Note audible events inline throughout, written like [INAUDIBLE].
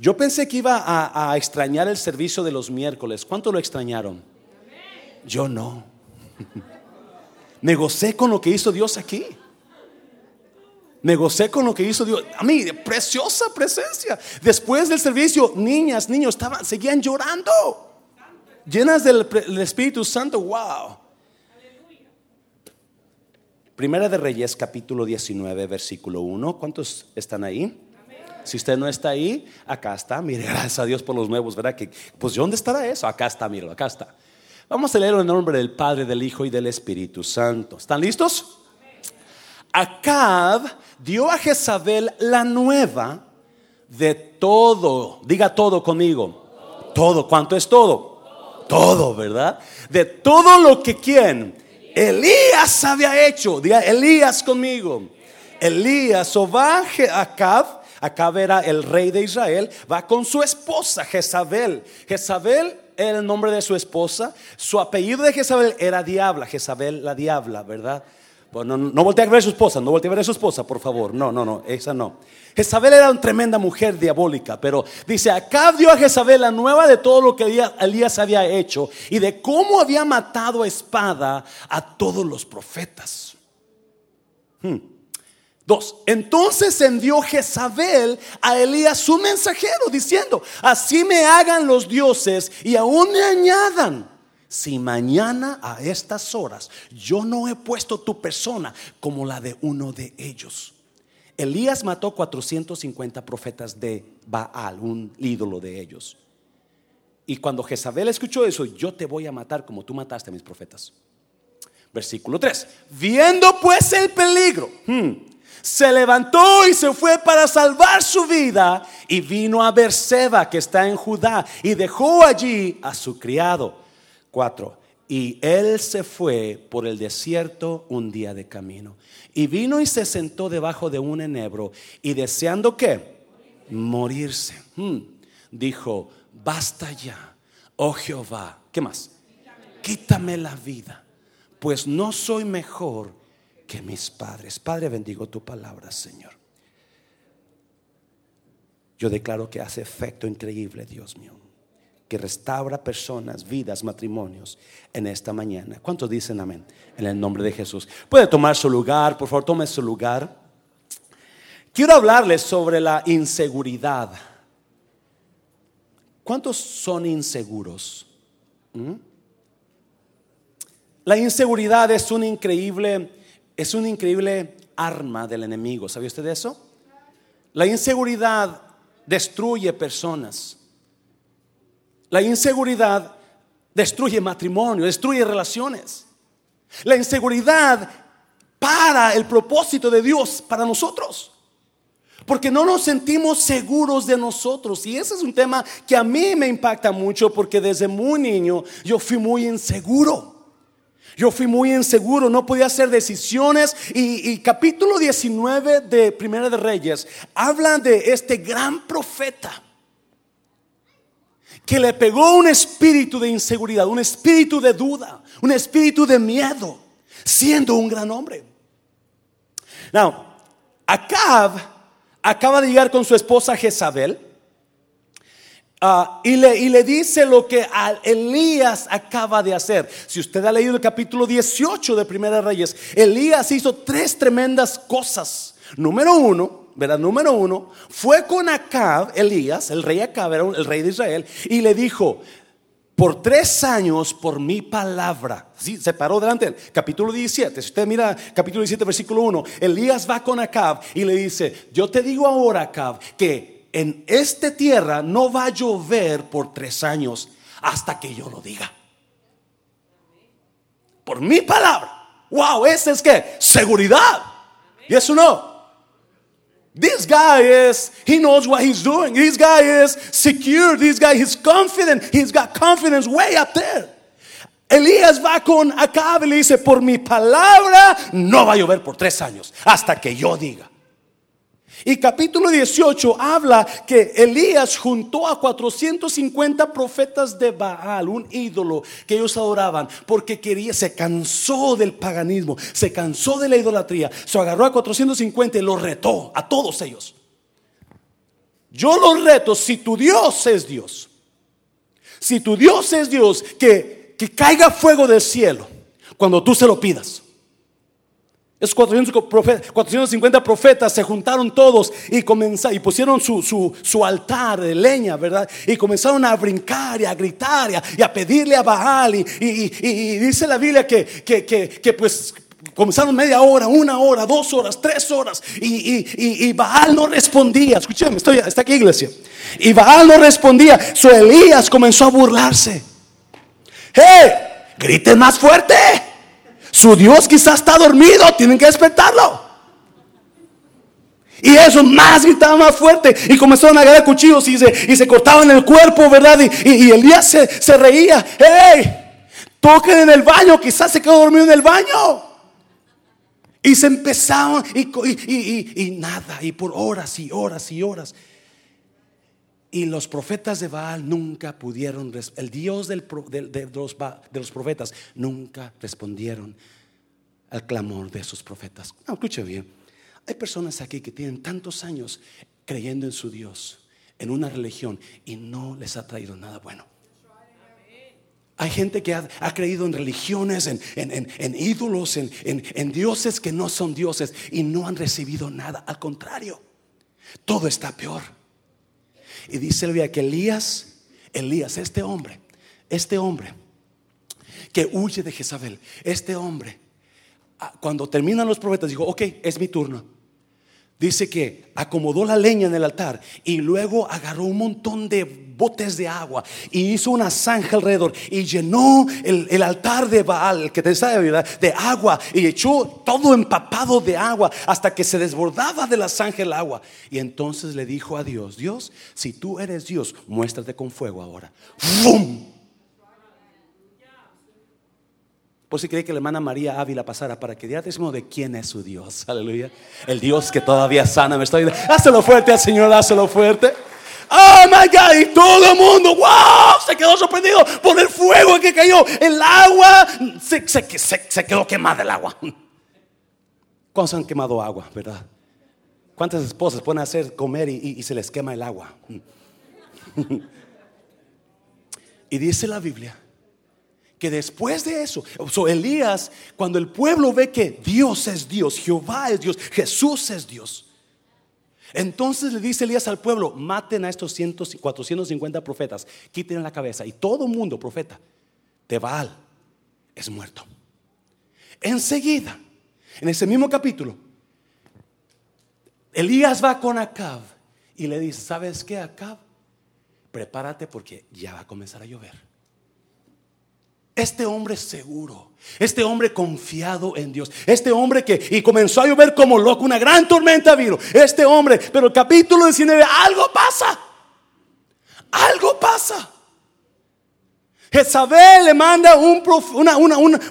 Yo pensé que iba a, extrañar el servicio de los miércoles. ¿Cuánto lo extrañaron? Yo no. [LAUGHS] Me gocé con lo que hizo Dios aquí. Me gocé con lo que hizo Dios. A mí, preciosa presencia. Después del servicio, niñas, niños, estaban, seguían llorando. Llenas del, del Espíritu Santo. Wow. Primera de Reyes, capítulo 19, versículo 1. ¿Cuántos están ahí? Si usted no está ahí, acá está. Mire, [LAUGHS] gracias a Dios por los nuevos, ¿verdad? Que, pues, ¿dónde estará eso? Acá está, míralo, acá está. Vamos a leer en el nombre del Padre, del Hijo y del Espíritu Santo. ¿Están listos? Acab dio a Jezabel la nueva de todo. Diga todo conmigo. Todo. ¿Cuánto es todo? Todo, ¿verdad? De todo lo que quién? Elías había hecho. Diga Elías conmigo. Elías o va Acab. Acab era el rey de Israel. Va con su esposa Jezabel. Jezabel era el nombre de su esposa. Su apellido de Jezabel era Diabla. Jezabel la Diabla, ¿verdad? Bueno, no, no voltea a ver a su esposa, no voltea a ver a su esposa, por favor. No, no, no, esa no. Jezabel era una tremenda mujer diabólica, pero dice, acá dio a Jezabel la nueva de todo lo que Elías, había hecho y de cómo había matado a espada a todos los profetas. Hmm. Entonces envió Jezabel a Elías su mensajero diciendo, así me hagan los dioses y aún me añadan si mañana a estas horas yo no he puesto tu persona como la de uno de ellos. Elías mató 450 profetas de Baal, un ídolo de ellos. Y cuando Jezabel escuchó eso, yo te voy a matar como tú mataste a mis profetas. Versículo 3. Viendo pues el peligro, hmm, se levantó y se fue para salvar su vida y vino a Berseba que está en Judá y dejó allí a su criado 4. Y él se fue por el desierto un día de camino. Y vino y se sentó debajo de un enebro. Y deseando que morirse, hmm, dijo, basta ya, oh Jehová. ¿Qué más? Quítame la vida, pues no soy mejor que mis padres. Padre, bendigo tu palabra, Señor. Yo declaro que hace efecto increíble, Dios mío que restaura personas, vidas, matrimonios en esta mañana. ¿Cuántos dicen amén? En el nombre de Jesús. Puede tomar su lugar, por favor, tome su lugar. Quiero hablarles sobre la inseguridad. ¿Cuántos son inseguros? ¿Mm? La inseguridad es un increíble, es un increíble arma del enemigo. ¿Sabía usted de eso? La inseguridad destruye personas. La inseguridad destruye matrimonio, destruye relaciones. La inseguridad para el propósito de Dios para nosotros. Porque no nos sentimos seguros de nosotros. Y ese es un tema que a mí me impacta mucho porque desde muy niño yo fui muy inseguro. Yo fui muy inseguro, no podía hacer decisiones. Y, capítulo 19 de Primera de Reyes habla de este gran profeta que le pegó un espíritu de inseguridad, un espíritu de duda, un espíritu de miedo, siendo un gran hombre. Now, Acab acaba de llegar con su esposa Jezabel ah, y, le, y, le, dice lo que Elías acaba de hacer. Si usted ha leído el capítulo 18 de Primera Reyes, Elías hizo tres tremendas cosas. Número uno, ¿verdad? Número uno, fue con Acab, Elías, el rey Acab, era el rey de Israel, y le dijo, por tres años, por mi palabra. Sí, se paró delante Capítulo 17. Si usted mira capítulo 17, versículo 1, Elías va con Acab y le dice, yo te digo ahora, Acab, que en esta tierra no va a llover por tres años hasta que yo lo diga. Por mi palabra. Wow, ese es que seguridad. Y eso no. This guy is, he knows what he's doing. This guy is secure. This guy is confident. He's got confidence way up there. Elías va con Acab y le dice, por mi palabra no va a llover por tres años, hasta que yo diga. Y capítulo 18 habla que Elías juntó a 450 profetas de Baal, un ídolo que ellos adoraban, porque quería, se cansó del paganismo, se cansó de la idolatría, se agarró a 450 y los retó a todos ellos. Yo los reto, si tu Dios es Dios, si tu Dios es Dios, que, que caiga fuego del cielo cuando tú se lo pidas. Esos 450 profetas se juntaron todos y comenzaron y pusieron su, altar de leña, ¿verdad? Y comenzaron a brincar y a gritar y a, pedirle a Baal. Y, dice la Biblia que, pues comenzaron media hora, una hora, dos horas, tres horas. Y, Baal no respondía. Escúchame, estoy, está aquí iglesia. Y Baal no respondía. Su Elías comenzó a burlarse. ¡Hey! Griten más fuerte. Su Dios quizás está dormido, tienen que despertarlo. Y eso más gritaba más fuerte. Y comenzaron a agarrar cuchillos y se, y se cortaban el cuerpo, ¿verdad? Y, el día se, se reía. ¡Hey! Toquen en el baño. Quizás se quedó dormido en el baño. Y se empezaban y, y, nada. Y por horas y horas y horas. Y los profetas de Baal nunca pudieron, el Dios de, los, profetas nunca respondieron al clamor de esos profetas. No, escuche bien, hay personas aquí que tienen tantos años creyendo en su Dios, en una religión, y no les ha traído nada bueno. Hay gente que ha, creído en religiones, en, en ídolos, en dioses que no son dioses y no han recibido nada. Al contrario, todo está peor. Y dice el día que Elías, Elías, este hombre, este hombre que huye de Jezabel, este hombre, ah, cuando terminan los profetas, dijo, ok, es mi turno dice que acomodó la leña en el altar y luego agarró un montón de botes de agua y hizo una zanja alrededor y llenó el, altar de Baal, que te sabe, De agua y echó todo empapado de agua hasta que se desbordaba de la zanja el agua. Y entonces le dijo a Dios, Dios, si tú eres Dios, muéstrate con fuego ahora. Por si cree que la hermana María Ávila pasara para que diera de quién es su Dios. [LAUGHS] Aleluya. El Dios que todavía sana. Me estoy. Hácelo fuerte al Señor, hácelo fuerte. Oh my God, y todo el mundo, wow, se quedó sorprendido por el fuego que cayó. El agua se, se, quedó quemada el agua. [LAUGHS] ¿Cuántos han quemado agua, verdad? ¿Cuántas esposas pueden hacer comer y se les quema el agua? [LAUGHS] y dice la Biblia que después de eso, Elías, cuando el pueblo ve que Dios es Dios, Jehová es Dios, Jesús es Dios, entonces le dice Elías al pueblo, maten a estos 450 profetas, quiten la cabeza y todo mundo, profeta, de Baal, es muerto. Enseguida, en ese mismo capítulo, Elías va con Acab y le dice, ¿sabes qué, Acab? Prepárate porque ya va a comenzar a llover. Este hombre seguro, este hombre confiado en Dios, este hombre que y comenzó a llover como loco, una gran tormenta vino. Este hombre, pero el capítulo 19, algo pasa, algo pasa. Jezabel le manda un,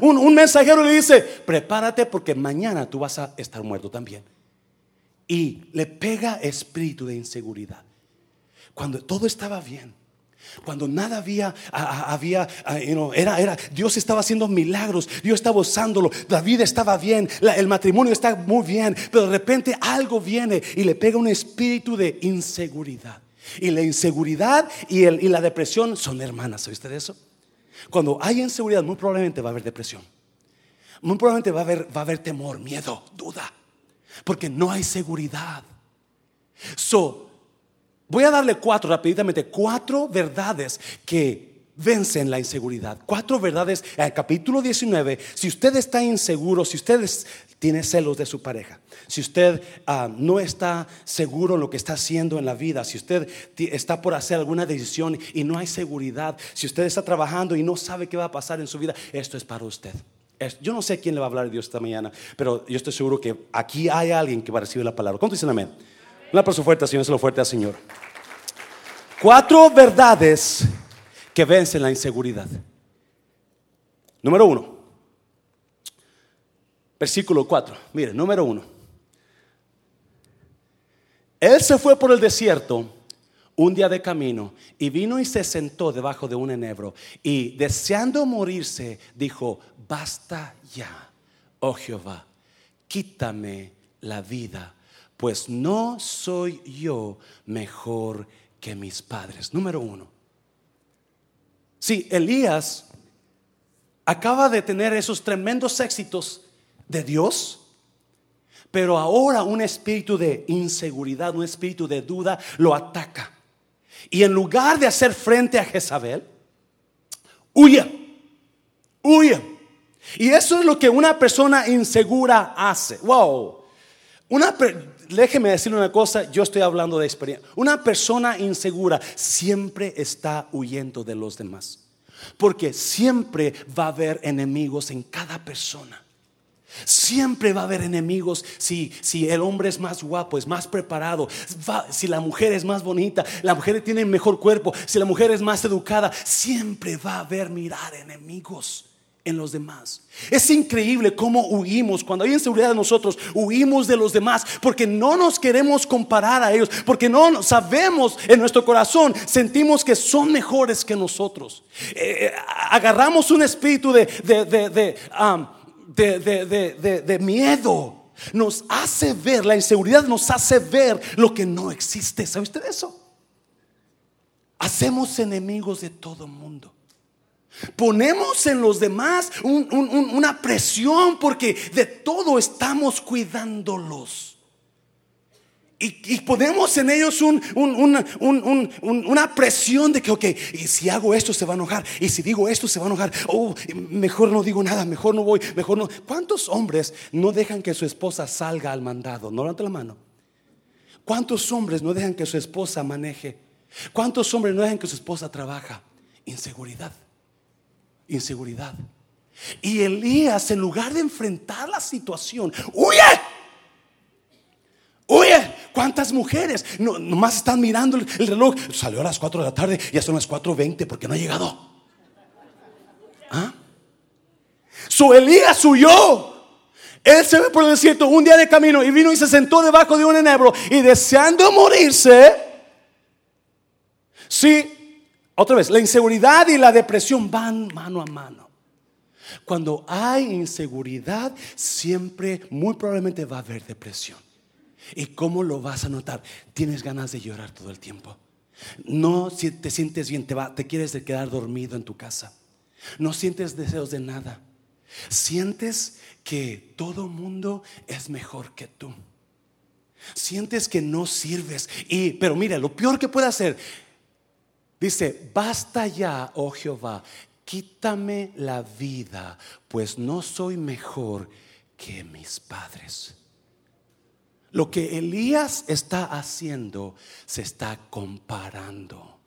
un, mensajero y le dice, prepárate porque mañana tú vas a estar muerto también. Y le pega espíritu de inseguridad. Cuando todo estaba bien. Cuando nada había, había era, Dios estaba haciendo milagros, Dios estaba usándolo, la vida estaba bien, el matrimonio está muy bien, pero de repente algo viene y le pega un espíritu de inseguridad. Y la inseguridad y la depresión son hermanas, ¿oíste de eso? Cuando hay inseguridad, muy probablemente va a haber depresión. Muy probablemente va a haber, va a haber temor, miedo, duda, porque no hay seguridad. So, Voy a darle cuatro rápidamente, cuatro verdades que vencen la inseguridad. Cuatro verdades, el capítulo 19, si usted está inseguro, si usted tiene celos de su pareja, si usted ah, no está seguro en lo que está haciendo en la vida, si usted está por hacer alguna decisión y no hay seguridad, si usted está trabajando y no sabe qué va a pasar en su vida, esto es para usted. Yo no sé quién le va a hablar de Dios esta mañana, pero yo estoy seguro que aquí hay alguien que va a recibir la palabra. ¿Cuánto dicen amén? Un aplauso fuerte, Señor, se lo fuerte al Señor. Cuatro verdades que vencen la inseguridad. Número uno. Versículo 4. Mire, número uno. Él se fue por el desierto un día de camino y vino y se sentó debajo de un enebro y deseando morirse dijo, basta ya, oh Jehová, quítame la vida pues no soy yo mejor que mis padres. Número uno. Sí, Elías acaba de tener esos tremendos éxitos de Dios, pero ahora un espíritu de inseguridad, un espíritu de duda lo ataca. Y en lugar de hacer frente a Jezabel, huye, huye. Y eso es lo que una persona insegura hace. Wow. Una, déjeme decirle una cosa, yo estoy hablando de experiencia. Una persona insegura siempre está huyendo de los demás. Porque siempre va a haber enemigos en cada persona. Siempre va a haber enemigos si, si el hombre es más guapo, es más preparado, si la mujer es más bonita, la mujer tiene mejor cuerpo, si la mujer es más educada, siempre va a haber mirar enemigos en los demás. Es increíble cómo huimos, cuando hay inseguridad de nosotros, huimos de los demás porque no nos queremos comparar a ellos, porque no sabemos en nuestro corazón, sentimos que son mejores que nosotros. Eh, eh, agarramos un espíritu de, de, de, de miedo. Nos hace ver, la inseguridad nos hace ver lo que no existe. ¿Sabe usted eso? Hacemos enemigos de todo mundo. Ponemos en los demás una presión porque de todo estamos cuidándolos. Y, ponemos en ellos una presión de que, ok, y si hago esto se va a enojar, y si digo esto se va a enojar, oh, mejor no digo nada, mejor no voy, mejor no. ¿Cuántos hombres no dejan que su esposa salga al mandado? No levante la mano. ¿Cuántos hombres no dejan que su esposa maneje? ¿Cuántos hombres no dejan que su esposa trabaja? Inseguridad inseguridad. Y Elías, en lugar de enfrentar la situación, huye. Huye. ¿Cuántas mujeres? No, nomás están mirando el, reloj. Salió a las 4 de la tarde, ya son las 4.20 porque no ha llegado. ¿Ah? Su Elías huyó. Él se ve por el desierto un día de camino y vino y se sentó debajo de un enebro y deseando morirse. Sí, otra vez, la inseguridad y la depresión van mano a mano. Cuando hay inseguridad, siempre, muy probablemente va a haber depresión. ¿Y cómo lo vas a notar? Tienes ganas de llorar todo el tiempo. No te sientes bien, te, te quieres quedar dormido en tu casa. No sientes deseos de nada. Sientes que todo mundo es mejor que tú. Sientes que no sirves. Y, pero mira, lo peor que puede hacer Dice, basta ya, oh Jehová, quítame la vida, pues no soy mejor que mis padres. Lo que Elías está haciendo se está comparando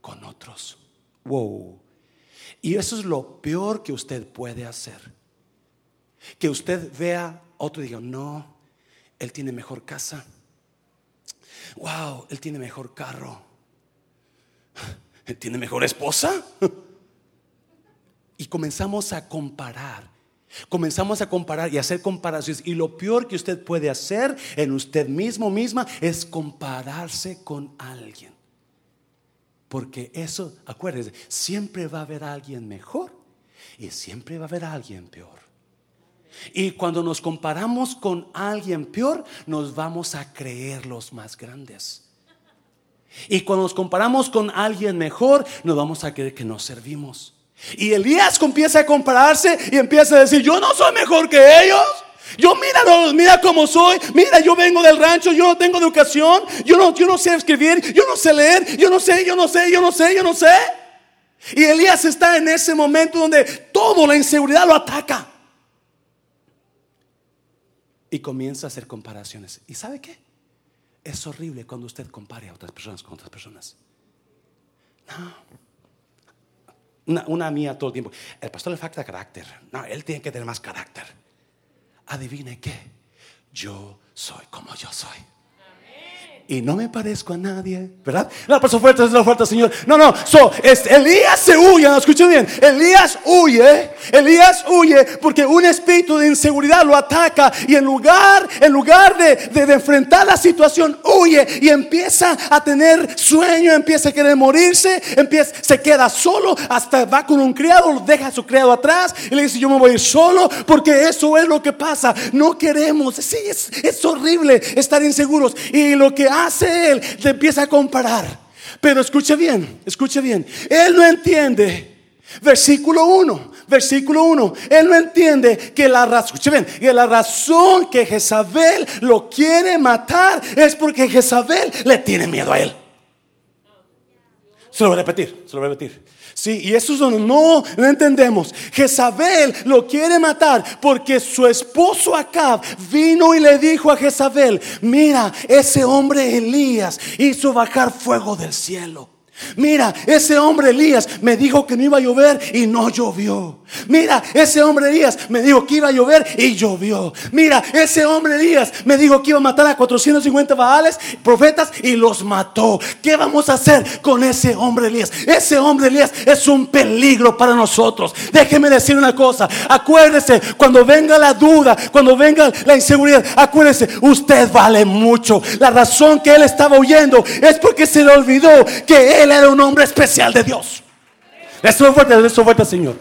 con otros. Wow. Y eso es lo peor que usted puede hacer. Que usted vea otro y diga, no, él tiene mejor casa. Wow, él tiene mejor carro ¿Tiene mejor esposa? Y comenzamos a comparar. Comenzamos a comparar y hacer comparaciones. Y lo peor que usted puede hacer en usted mismo, misma, es compararse con alguien. Porque eso, acuérdese, siempre va a haber alguien mejor y siempre va a haber alguien peor. Y cuando nos comparamos con alguien peor, nos vamos a creer los más grandes. Y cuando nos comparamos con alguien mejor, nos vamos a creer que nos servimos. Y Elías comienza a compararse y empieza a decir, yo no soy mejor que ellos. Yo mira, mira cómo soy. Mira, yo vengo del rancho, yo no tengo educación, yo no, yo no sé escribir, yo no sé leer, yo no sé, yo no sé, yo no sé, yo no sé. Y Elías está en ese momento donde todo la inseguridad lo ataca. Y comienza a hacer comparaciones. ¿Y sabe qué? Es horrible cuando usted compare a otras personas con otras personas. No. Una, mía todo el tiempo. El pastor le falta carácter. No, él tiene que tener más carácter. Adivine qué. Yo soy como yo soy. Y no me parezco a nadie, ¿verdad? No, paso fuerte, es la fuerte, Señor. No, no, so, Elías se huye, ¿no? escuchen bien, Elías huye, Elías huye porque un espíritu de inseguridad lo ataca y en lugar, en lugar de, de, enfrentar la situación, huye y empieza a tener sueño, empieza a querer morirse, empieza, se queda solo, hasta va con un criado, deja a su criado atrás y le dice, yo me voy a ir solo porque eso es lo que pasa, no queremos, sí, es, es horrible estar inseguros y lo que hace él? Te empieza a comparar. Pero escuche bien, escuche bien. Él no entiende. Versículo 1, versículo 1. Él no entiende que la razón, que la razón que Jezabel lo quiere matar es porque Jezabel le tiene miedo a él. Se lo voy a repetir, se lo voy a repetir. Sí, y eso no, no, entendemos. Jezabel lo quiere matar porque su esposo Acab vino y le dijo a Jezabel, mira, ese hombre Elías hizo bajar fuego del cielo. Mira, ese hombre Elías me dijo que no iba a llover y no llovió. Mira, ese hombre Elías me dijo que iba a llover y llovió. Mira, ese hombre Elías me dijo que iba a matar a 450 baales, profetas, y los mató. ¿Qué vamos a hacer con ese hombre Elías? Ese hombre Elías es un peligro para nosotros. Déjeme decir una cosa. Acuérdese, cuando venga la duda, cuando venga la inseguridad, acuérdese, usted vale mucho. La razón que él estaba huyendo es porque se le olvidó que él era un hombre especial de Dios. Eso fuerte, eso fuerte, Señor.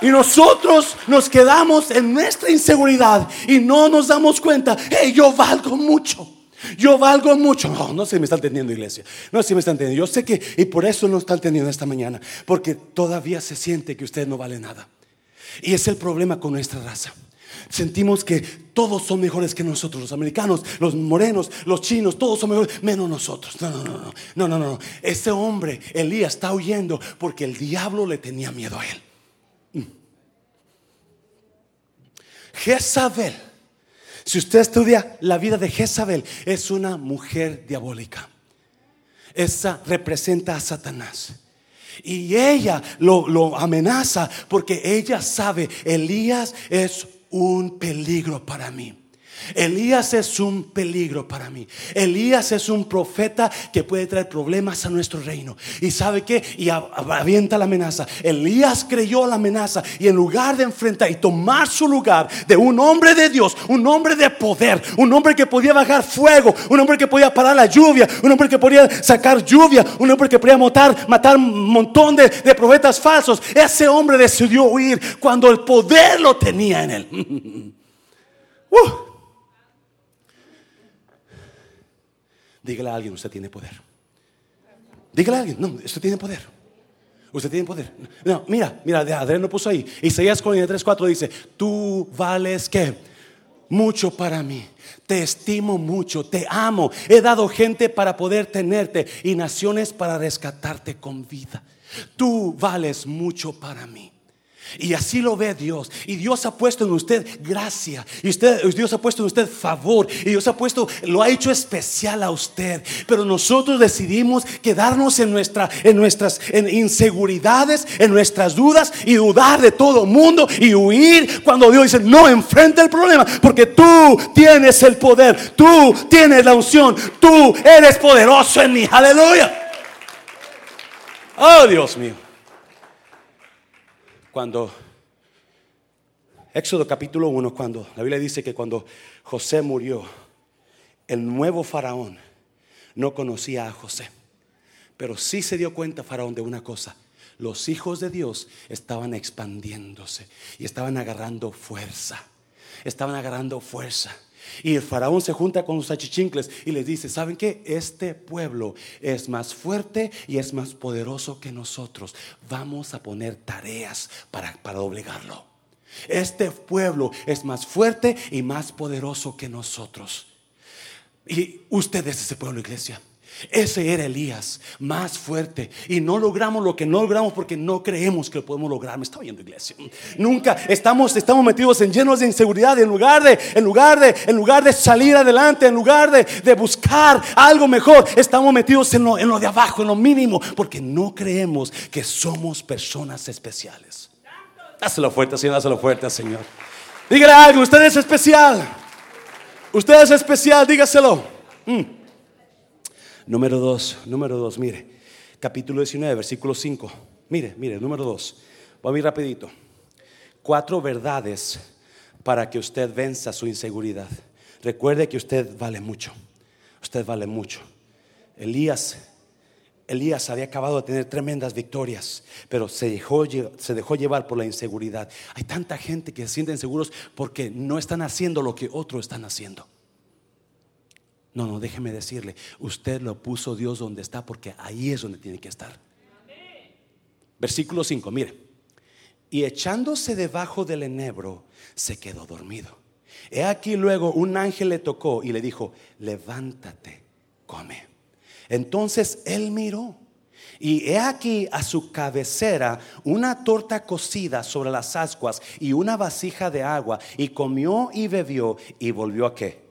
Y nosotros nos quedamos en nuestra inseguridad y no nos damos cuenta, yo valgo mucho. Yo valgo mucho. No, no se me está entendiendo, iglesia. No se me está entendiendo. Yo sé que, y por eso no está entendiendo esta mañana, porque todavía se siente que usted no vale nada. Y es el problema con nuestra raza. Sentimos que todos son mejores que nosotros, los americanos, los morenos, los chinos, todos son mejores, menos nosotros. No, no, no, no, no, no, no. Ese hombre, Elías, está huyendo porque el diablo le tenía miedo a él. Jezabel, si usted estudia la vida de Jezabel, es una mujer diabólica. Esa representa a Satanás. Y ella lo, lo, amenaza porque ella sabe, Elías es un peligro para mí. Elías es un peligro para mí. Elías es un profeta que puede traer problemas a nuestro reino. Y sabe que, y avienta la amenaza. Elías creyó la amenaza y en lugar de enfrentar y tomar su lugar de un hombre de Dios, un hombre de poder, un hombre que podía bajar fuego, un hombre que podía parar la lluvia, un hombre que podía sacar lluvia, un hombre que podía matar, matar un montón de, profetas falsos. Ese hombre decidió huir cuando el poder lo tenía en él. [LAUGHS] Uh. Dígale a alguien, usted tiene poder. Dígale a alguien, no, usted tiene poder. Usted tiene poder. No, mira, mira, Adrián lo puso ahí. Isaías 43, 4 dice, tú vales que mucho para mí. Te estimo mucho, te amo. He dado gente para poder tenerte y naciones para rescatarte con vida. Tú vales mucho para mí. Y así lo ve Dios. Y Dios ha puesto en usted gracia. Y usted, Dios ha puesto en usted favor. Y Dios ha puesto, lo ha hecho especial a usted. Pero nosotros decidimos quedarnos en, nuestra, en nuestras inseguridades, en nuestras dudas y dudar de todo mundo y huir cuando Dios dice, no, enfrenta el problema. Porque tú tienes el poder. Tú tienes la unción. Tú eres poderoso en mí. Aleluya. Oh, Dios mío cuando Éxodo capítulo 1, cuando la Biblia dice que cuando José murió, el nuevo faraón no conocía a José. Pero sí se dio cuenta Faraón de una cosa. Los hijos de Dios estaban expandiéndose y estaban agarrando fuerza. Estaban agarrando fuerza. Y el faraón se junta con los achichincles y les dice, ¿saben qué? Este pueblo es más fuerte y es más poderoso que nosotros. Vamos a poner tareas para, para doblegarlo. Este pueblo es más fuerte y más poderoso que nosotros. Y usted es ese pueblo, iglesia. Ese era Elías, más fuerte. Y no logramos lo que no logramos porque no creemos que lo podemos lograr. Me está oyendo, iglesia. Nunca estamos, estamos metidos en llenos de inseguridad. En lugar de, en lugar de, en lugar de salir adelante, en lugar de, de buscar algo mejor, estamos metidos en lo, en lo de abajo, en lo mínimo, porque no creemos que somos personas especiales. Dáselo fuerte, Señor, dáselo fuerte, Señor. Dígale algo, usted es especial. Usted es especial, dígaselo. Mm. Número dos, número dos, mire. Capítulo 19, versículo 5. Mire, mire, número dos. Voy a ir rapidito. Cuatro verdades para que usted venza su inseguridad. Recuerde que usted vale mucho. Usted vale mucho. Elías Elías había acabado de tener tremendas victorias, pero se dejó, se dejó llevar por la inseguridad. Hay tanta gente que se sienten seguros porque no están haciendo lo que otros están haciendo. No, no, déjeme decirle, usted lo puso Dios donde está porque ahí es donde tiene que estar. Versículo 5, mire. Y echándose debajo del enebro, se quedó dormido. He aquí luego un ángel le tocó y le dijo, levántate, come. Entonces él miró y he aquí a su cabecera una torta cocida sobre las ascuas y una vasija de agua y comió y bebió y volvió a qué?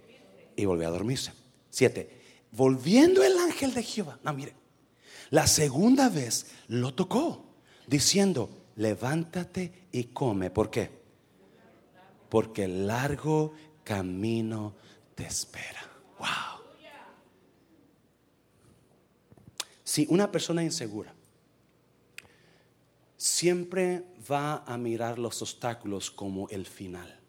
Y volvió a dormirse. Siete. Volviendo el ángel de Jehová. No, mire. La segunda vez lo tocó diciendo, levántate y come. ¿Por qué? Porque el largo camino te espera. Wow. Si una persona insegura siempre va a mirar los obstáculos como el final,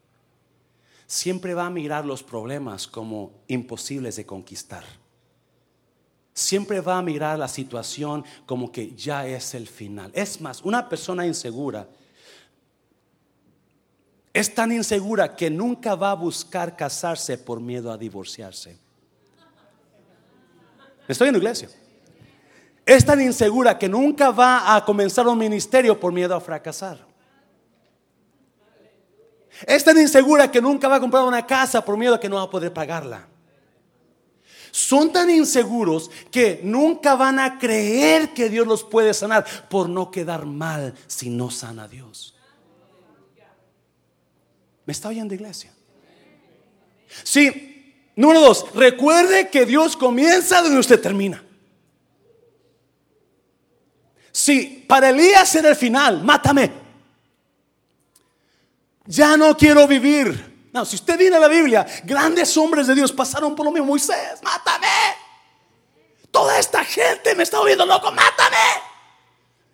siempre va a mirar los problemas como imposibles de conquistar, siempre va a mirar la situación como que ya es el final. Es más, una persona insegura es tan insegura que nunca va a buscar casarse por miedo a divorciarse. Estoy en la iglesia. Es tan insegura que nunca va a comenzar un ministerio por miedo a fracasar. Es tan insegura que nunca va a comprar una casa por miedo a que no va a poder pagarla. Son tan inseguros que nunca van a creer que Dios los puede sanar por no quedar mal si no sana Dios. ¿Me está oyendo iglesia? Sí, número dos, recuerde que Dios comienza donde usted termina. Si para Elías era el final, mátame. Ya no quiero vivir. No, si usted viene a la Biblia, grandes hombres de Dios pasaron por lo mismo. Moisés, mátame. Toda esta gente me está oyendo loco, mátame.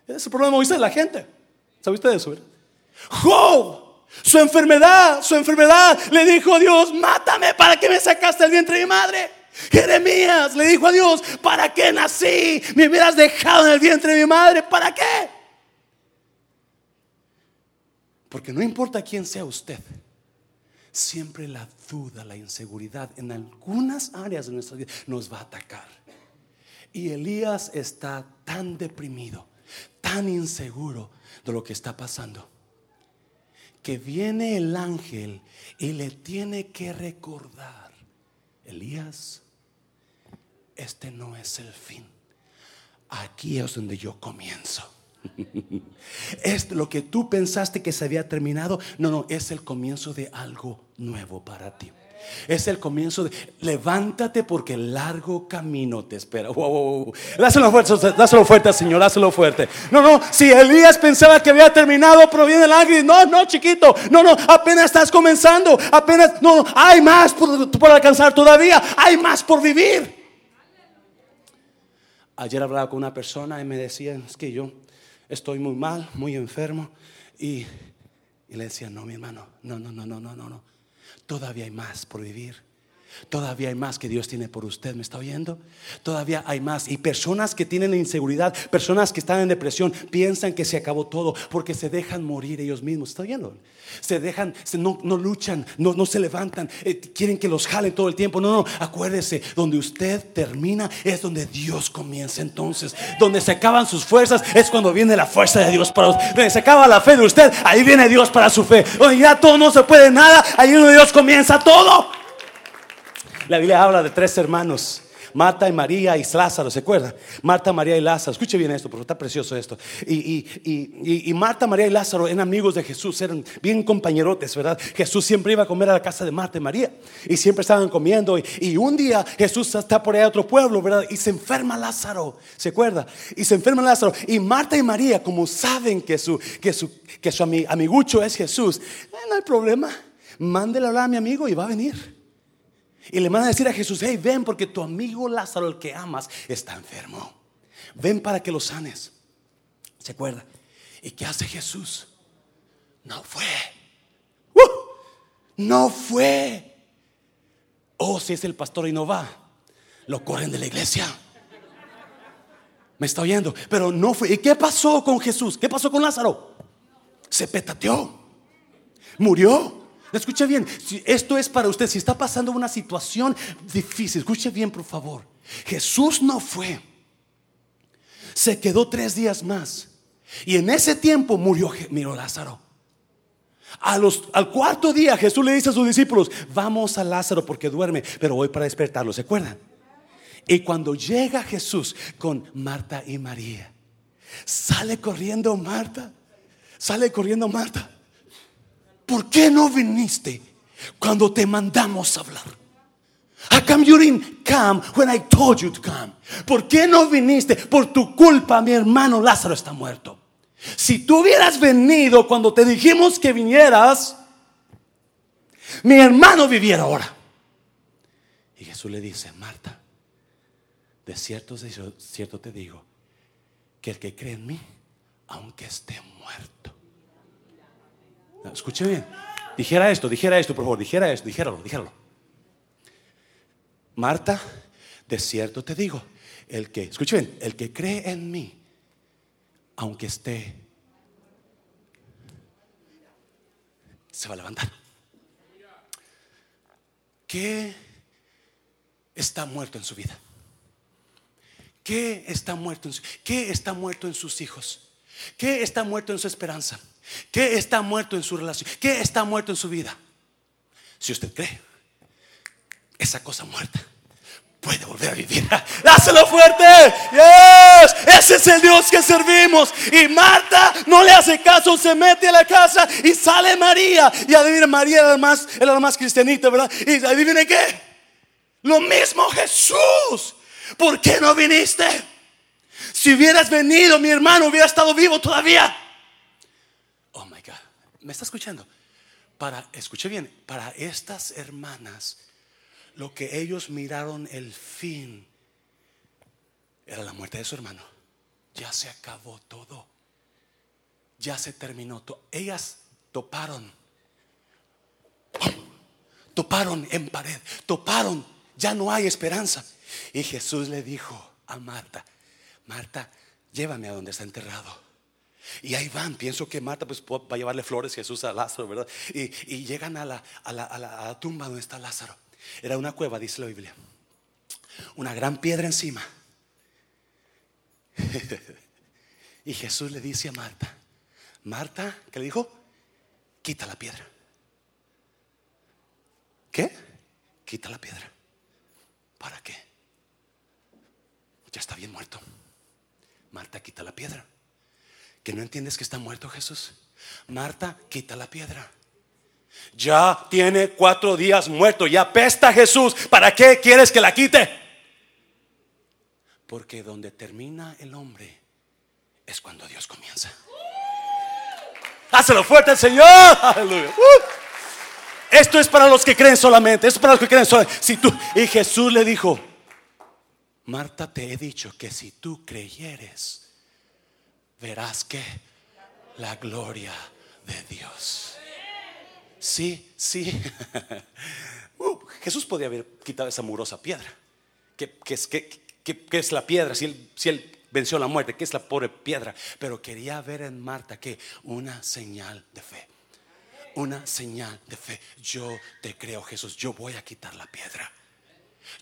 Ese es el problema de Moisés, la gente. ¿Sabe usted eso? Job, su enfermedad, su enfermedad, le dijo a Dios, mátame para que me sacaste el vientre de mi madre. Jeremías le dijo a Dios, ¿para qué nací? Me hubieras dejado en el vientre de mi madre, ¿para qué? Porque no importa quién sea usted, siempre la duda, la inseguridad en algunas áreas de nuestra vida nos va a atacar. Y Elías está tan deprimido, tan inseguro de lo que está pasando, que viene el ángel y le tiene que recordar, Elías, este no es el fin. Aquí es donde yo comienzo. [LAUGHS] Es lo que tú pensaste que se había terminado. No, no, es el comienzo de algo nuevo para ti. Es el comienzo de levántate porque el largo camino te espera. Wow, Dáselo fuerte, dáselo fuerte, Señor, dáselo fuerte. No, no, si Elías pensaba que había terminado, proviene el ángel. No, no, chiquito. No, no, apenas estás comenzando. Apenas, no, hay más por, por alcanzar todavía. Hay más por vivir. Ayer hablaba con una persona y me decía, es que yo estoy muy mal, muy enfermo. Y, y le decía, no, mi hermano, no, no, no, no, no, no, no. Todavía hay más por vivir. Todavía hay más que Dios tiene por usted, ¿me está oyendo? Todavía hay más. Y personas que tienen inseguridad, personas que están en depresión, piensan que se acabó todo porque se dejan morir ellos mismos. ¿Está oyendo? Se dejan, no, no luchan, no, no, se levantan, eh, quieren que los jalen todo el tiempo. No, no, acuérdese, donde usted termina es donde Dios comienza entonces. Donde se acaban sus fuerzas es cuando viene la fuerza de Dios para usted. Donde se acaba la fe de usted, ahí viene Dios para su fe. Donde ya todo no se puede nada, ahí donde Dios comienza todo. La Biblia habla de tres hermanos. Marta y María y Lázaro, ¿se acuerda? Marta, María y Lázaro. Escuche bien esto, porque está precioso esto. Y, Marta, María y Lázaro eran amigos de Jesús, eran bien compañerotes, ¿verdad? Jesús siempre iba a comer a la casa de Marta y María. Y siempre estaban comiendo. Y, un día Jesús está por ahí a otro pueblo, ¿verdad? Y se enferma Lázaro, ¿se acuerda? Y se enferma Lázaro. Y Marta y María, como saben que su, que su, que su amigucho es Jesús, no hay problema. Mándele a hablar a mi amigo y va a venir. Y le manda a decir a Jesús, hey, ven porque tu amigo Lázaro, el que amas, está enfermo. Ven para que lo sanes. ¿Se acuerda? ¿Y qué hace Jesús? No fue. ¡Uh! No fue. Oh, si es el pastor y no va, lo corren de la iglesia. Me está oyendo. Pero no fue. ¿Y qué pasó con Jesús? ¿Qué pasó con Lázaro? Se petateó. Murió. Escuche bien. Esto es para usted. Si está pasando una situación difícil, escuche bien, por favor. Jesús no fue. Se quedó tres días más. Y en ese tiempo murió, murió Lázaro. A los, al cuarto día Jesús le dice a sus discípulos, vamos a Lázaro porque duerme, pero voy para despertarlo. ¿Se acuerdan? Y cuando llega Jesús con Marta y María, sale corriendo Marta, sale corriendo Marta. ¿Por qué no viniste cuando te mandamos hablar? How come you didn't come when I told you to come? ¿Por qué no viniste? Por tu culpa mi hermano Lázaro está muerto. Si tú hubieras venido cuando te dijimos que vinieras, mi hermano viviera ahora. Y Jesús le dice, Marta, de cierto, de cierto te digo, que el que cree en mí, aunque esté muerto. Escuche bien. Dijera esto, dijera esto, por favor, dijera esto, dijéralo, dijéralo. Marta, de cierto te digo, el que, escuche bien, el que cree en mí, aunque esté, se va a levantar. ¿Qué está muerto en su vida? ¿Qué está muerto en su, ¿Qué está muerto en sus hijos? ¿Qué está muerto en su esperanza? ¿Qué está muerto en su relación? ¿Qué está muerto en su vida? Si usted cree, esa cosa muerta puede volver a vivir. [LAUGHS] Dáselo fuerte. Yes. Ese es el Dios que servimos. Y Marta no le hace caso, se mete a la casa y sale María. Y adivina, María era la más, era la más cristianita, ¿verdad? Y adivine qué. Lo mismo Jesús. ¿Por qué no viniste? Si hubieras venido, mi hermano hubiera estado vivo todavía. ¿Me está escuchando? Para, escuche bien, para estas hermanas lo que ellos miraron el fin era la muerte de su hermano. Ya se acabó todo. Ya se terminó todo. Ellas toparon. Toparon en pared. Toparon. Ya no hay esperanza. Y Jesús le dijo a Marta, Marta, llévame a donde está enterrado. Y ahí van, pienso que Marta pues, va a llevarle flores Jesús a Lázaro, ¿verdad? Y, llegan a la, a la tumba donde está Lázaro. Era una cueva, dice la Biblia. Una gran piedra encima. [LAUGHS] y Jesús le dice a Marta, Marta, ¿qué le dijo? Quita la piedra. ¿Qué? Quita la piedra. ¿Para qué? Ya está bien muerto. Marta, quita la piedra. ¿Que no entiendes que está muerto Jesús? Marta, quita la piedra. Ya tiene cuatro días muerto, ya pesta Jesús. ¿Para qué quieres que la quite? Porque donde termina el hombre es cuando Dios comienza. Hácelo fuerte el Señor. Aleluya. Uh. Esto es para los que creen solamente. Esto es para los que creen solamente. Si tú, y Jesús le dijo: Marta, te he dicho que si tú creyeres, verás que la gloria de Dios. Sí, sí. [LAUGHS] Uh, Jesús podía haber quitado esa murosa piedra. ¿Qué, es, la piedra? Si él, si él venció la muerte, ¿qué es la pobre piedra? Pero quería ver en Marta que una señal de fe. Una señal de fe. Yo te creo, Jesús. Yo voy a quitar la piedra.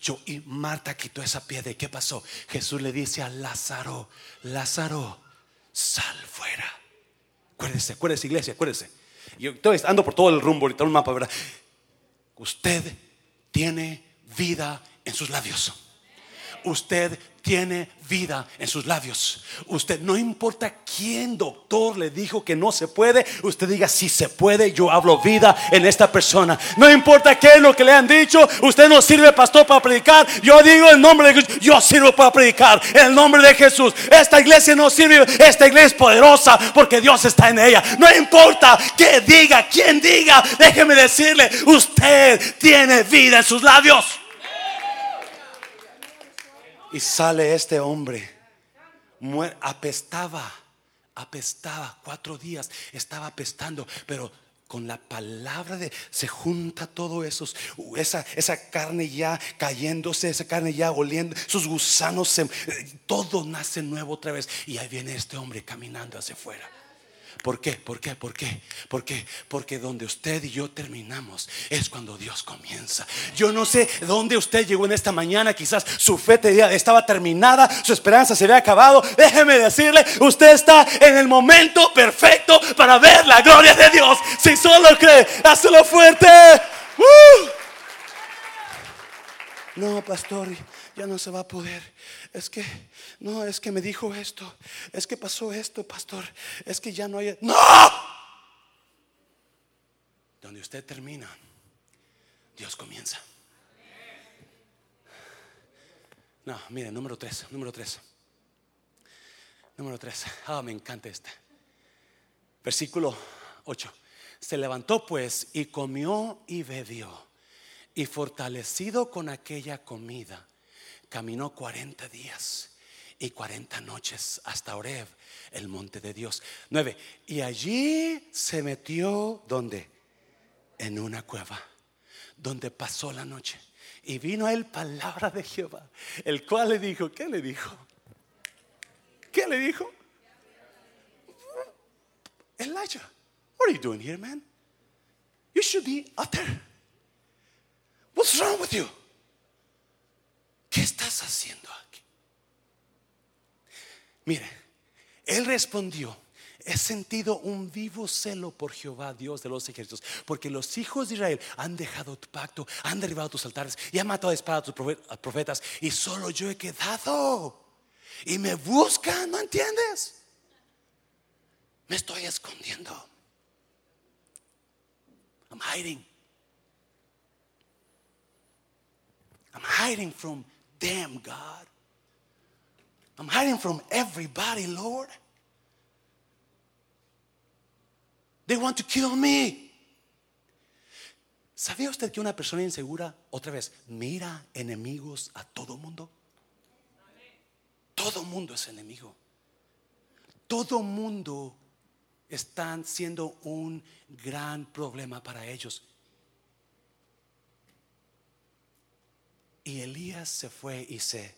Yo y Marta quitó esa piedra. ¿Y qué pasó? Jesús le dice a Lázaro, Lázaro, sal fuera. Acuérdese, acuérdese, iglesia, acuérdese. Yo estoy ando por todo el rumbo, ahorita un mapa, ¿verdad? Usted tiene vida en sus labios. Usted tiene vida en sus labios. Usted, no importa quién doctor le dijo que no se puede, usted diga si se puede, yo hablo vida en esta persona. No importa qué es lo que le han dicho, usted no sirve pastor para predicar, yo digo en nombre de Jesús, yo sirvo para predicar el nombre de Jesús. Esta iglesia no sirve, esta iglesia es poderosa porque Dios está en ella. No importa que diga, quién diga, déjeme decirle, usted tiene vida en sus labios. Y sale este hombre, apestaba, apestaba, cuatro días estaba apestando, pero con la palabra de se junta todo eso, esa, esa carne ya cayéndose, esa carne ya oliendo, sus gusanos, se, todo nace nuevo otra vez. Y ahí viene este hombre caminando hacia afuera. ¿Por qué? ¿Por qué? ¿Por qué? ¿Por qué? Porque donde usted y yo terminamos es cuando Dios comienza. Yo no sé dónde usted llegó en esta mañana. Quizás su fe estaba terminada, su esperanza se había acabado. Déjeme decirle, usted está en el momento perfecto para ver la gloria de Dios. Si solo cree, hazlo fuerte. ¡Uh! No, pastor, ya no se va a poder. Es que, no, es que me dijo esto. Es que pasó esto, pastor. Es que ya no hay... No. Donde usted termina, Dios comienza. No, mire, número tres, número tres. Número tres. Ah, me encanta este. Versículo 8. Se levantó pues y comió y bebió y fortalecido con aquella comida, caminó 40 días y 40 noches hasta Oreb, el monte de Dios. 9. Y allí se metió, ¿dónde? En una cueva, donde pasó la noche. Y vino a él palabra de Jehová, el cual le dijo, ¿qué le dijo? ¿Qué le dijo? Elijah, what are you doing here, man? You should be out there. What's wrong with you? ¿Qué estás haciendo aquí? Mire, él respondió, he sentido un vivo celo por Jehová, Dios de los ejércitos, porque los hijos de Israel han dejado tu pacto, han derribado tus altares y han matado a espada a tus profetas, y solo yo he quedado. Y me buscan, ¿no entiendes? Me estoy escondiendo. I'm hiding. I'm hiding from them, God. I'm hiding from everybody, Lord. They want to kill me. ¿Sabía usted que una persona insegura, otra vez, mira enemigos a todo mundo? Todo mundo es enemigo. Todo mundo están siendo un gran problema para ellos. Y Elías se fue y se...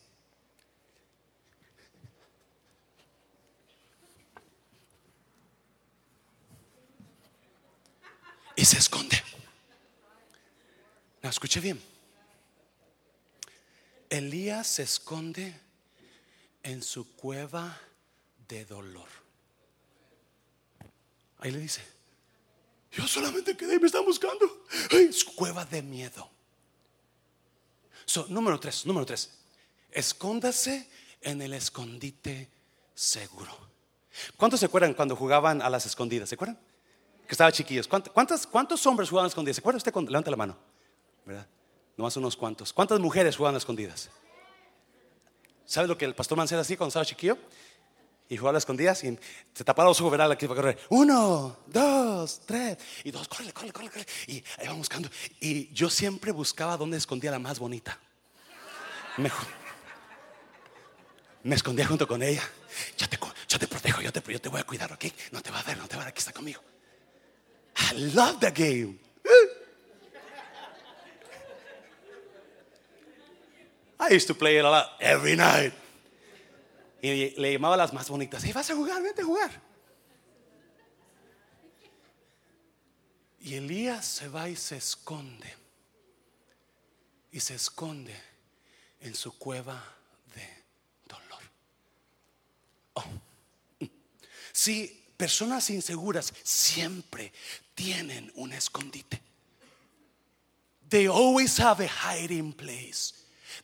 Y se esconde. No, escuche bien. Elías se esconde en su cueva de dolor. Ahí le dice, yo solamente quedé y me están buscando. Ay, su cueva de miedo número tres, número tres. Escóndase en el escondite seguro. ¿Cuántos se acuerdan cuando jugaban a las escondidas? ¿Se acuerdan? Que estaban chiquillos. ¿Cuántos, cuántos hombres jugaban a escondidas? ¿Se acuerda usted? Levanta la mano. ¿Verdad? Nomás unos cuantos. ¿Cuántas mujeres jugaban a escondidas? ¿Sabe lo que el pastor Mancera hacía cuando estaba chiquillo? Y jugaba a las escondidas y se tapaba los ojos, verá la que iba a correr. Uno, dos, tres. Y dos, corre, corre, corre, corre. Y ahí buscando. Y yo siempre buscaba dónde escondía la más bonita. Mejor. Me escondía junto con ella. Yo te, yo te protejo, yo te, yo te voy a cuidar, ¿ok? No te va a ver, no te va a ver, aquí está conmigo. I love the game. I used to play it a lot every night. Y le llamaba a las más bonitas, y vas a jugar, vete a jugar. Y Elías se va y se esconde. Y se esconde en su cueva de dolor. Oh. Sí, personas inseguras siempre tienen un escondite. They always have a hiding place.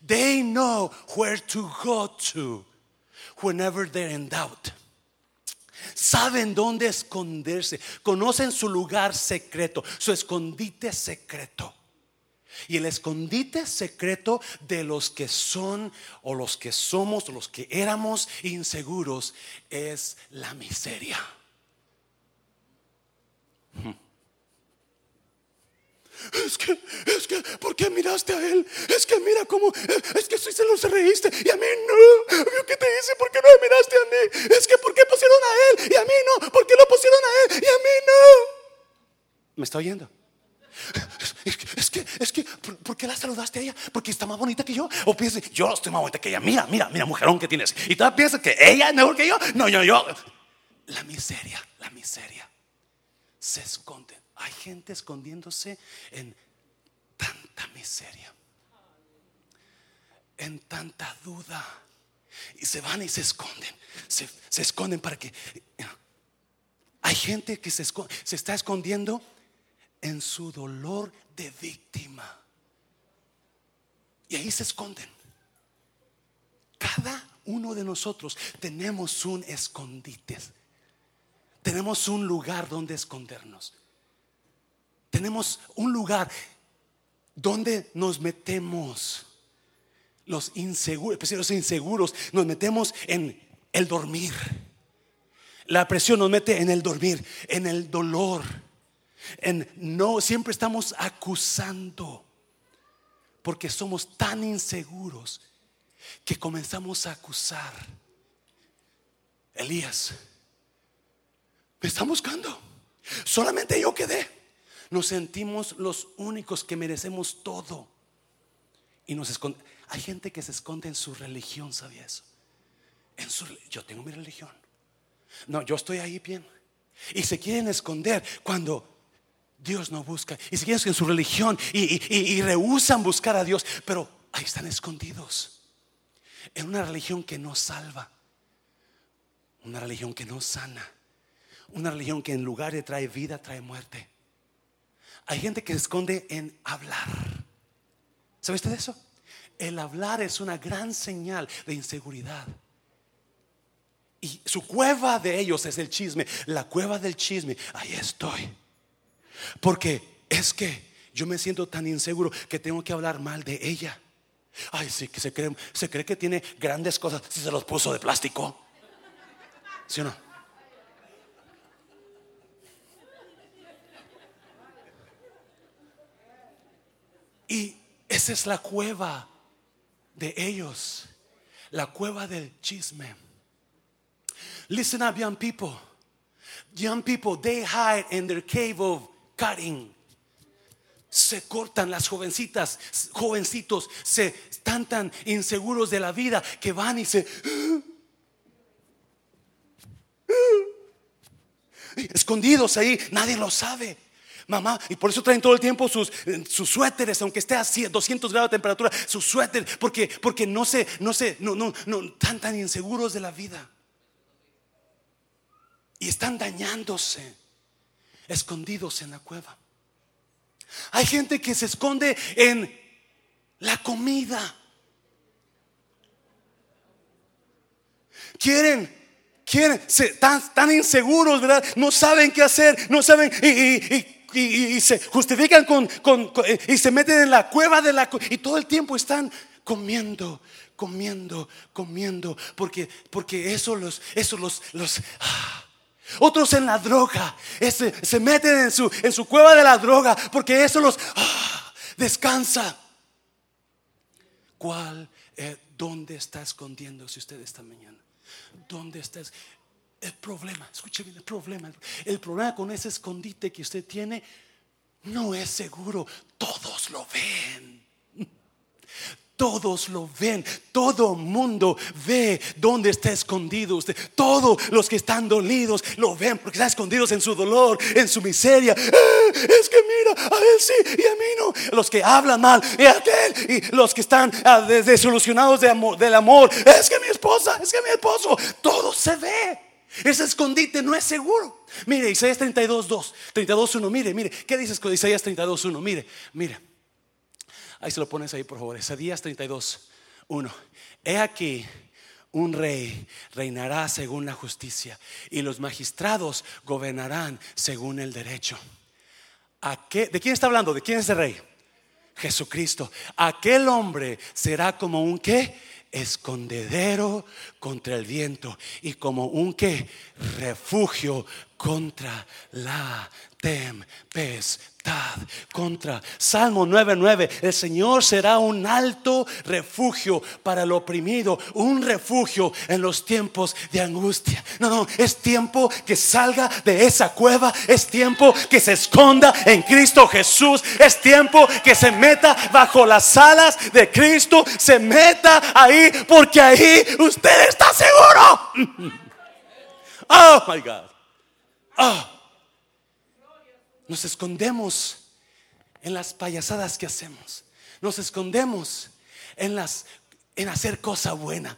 They know where to go to whenever they're in doubt. Saben dónde esconderse. Conocen su lugar secreto, su escondite secreto. Y el escondite secreto de los que son o los que somos o los que éramos inseguros es la miseria. Es que, es que, ¿por qué miraste a él? Es que mira cómo, es que si se los reíste y a mí no. ¿Qué te dice? ¿Por qué no me miraste a mí? Es que, ¿por qué pusieron a él y a mí no? ¿Por qué lo pusieron a él y a mí no? ¿Me está oyendo? Es que, es que, ¿por, qué la saludaste a ella? Porque está más bonita que yo. O piensas, yo estoy más bonita que ella. Mira, mira, mira, mujerón que tienes. Y tú piensas que ella es mejor que yo. No, yo, yo. La miseria, la miseria se esconde. Hay gente escondiéndose en tanta miseria, en tanta duda. Y se van y se esconden. Se, esconden para que... Hay gente que se, está escondiendo en su dolor de víctima. Y ahí se esconden. Cada uno de nosotros tenemos un escondite. Tenemos un lugar donde escondernos. Tenemos un lugar donde nos metemos. Los inseguros, pues los inseguros, nos metemos en el dormir. La presión nos mete en el dormir, en el dolor en no, siempre estamos acusando. Porque somos tan inseguros que comenzamos a acusar. Elías, me están buscando. Solamente yo quedé. Nos sentimos los únicos que merecemos todo. Y nos esconde. Hay gente que se esconde en su religión, ¿sabía eso? En su, yo tengo mi religión. No, yo estoy ahí bien. Y se quieren esconder cuando Dios no busca. Y siguen en su religión y, rehusan buscar a Dios. Pero ahí están escondidos. En una religión que no salva. Una religión que no sana. Una religión que en lugar de trae vida, trae muerte. Hay gente que se esconde en hablar. ¿Sabe usted eso? El hablar es una gran señal de inseguridad. Y su cueva de ellos es el chisme. La cueva del chisme. Ahí estoy. Porque es que yo me siento tan inseguro que tengo que hablar mal de ella. Ay, sí, que se cree, se cree que tiene grandes cosas si se los puso de plástico. ¿Sí o no? Y esa es la cueva de ellos, la cueva del chisme. Listen up, young people. Young people, they hide in their cave of cutting. Se cortan las jovencitas, jovencitos, se están tan inseguros de la vida que van y se [GASPS] escondidos ahí, nadie lo sabe. Mamá, y por eso traen todo el tiempo sus, sus suéteres, aunque esté a 200 grados de temperatura, sus suéteres, porque, porque no se, no se, no, no, no, están tan inseguros de la vida. Y están dañándose escondidos en la cueva. Hay gente que se esconde en la comida. Quieren, quieren, se, tan, tan inseguros, ¿verdad? No saben qué hacer, no saben y, se justifican con, eh, y se meten en la cueva de la y todo el tiempo están comiendo, comiendo, comiendo, porque, porque eso los, eso los, los ah, otros en la droga. se meten en su, en su cueva de la droga porque eso los ah, descansa. ¿Cuál, dónde está escondiéndose usted esta mañana? ¿Dónde está? El problema, escuche bien, el problema. El problema con ese escondite que usted tiene no es seguro. Todos lo ven. Todos lo ven, todo mundo ve dónde está escondido usted. Todos los que están dolidos lo ven porque están escondidos en su dolor, en su miseria. Eh, es que mira, a él sí y a mí no. Los que hablan mal y a aquel y los que están ah, desolucionados de amor, del amor. Es que mi esposa, es que mi esposo, todo se ve. Ese escondite no es seguro. Mire, Isaías 32, 2, 32, 1. Mire, mire, ¿qué dices con Isaías 32, 1? Mire, mire. Ahí se lo pones ahí, por favor. Isaías 32, 1. He aquí, un rey reinará según la justicia y los magistrados gobernarán según el derecho. ¿De quién está hablando? ¿De quién es el rey? Jesucristo. Aquel hombre será como un qué? Escondedero contra el viento y como un qué? Refugio contra la tempestad contra. Salmo 9:9, el Señor será un alto refugio para el oprimido, un refugio en los tiempos de angustia. No, no, es tiempo que salga de esa cueva, es tiempo que se esconda en Cristo Jesús, es tiempo que se meta bajo las alas de Cristo, se meta ahí porque ahí usted está seguro. [LAUGHS] Oh my God. Oh. Nos escondemos en las payasadas que hacemos. Nos escondemos en las en hacer cosa buena.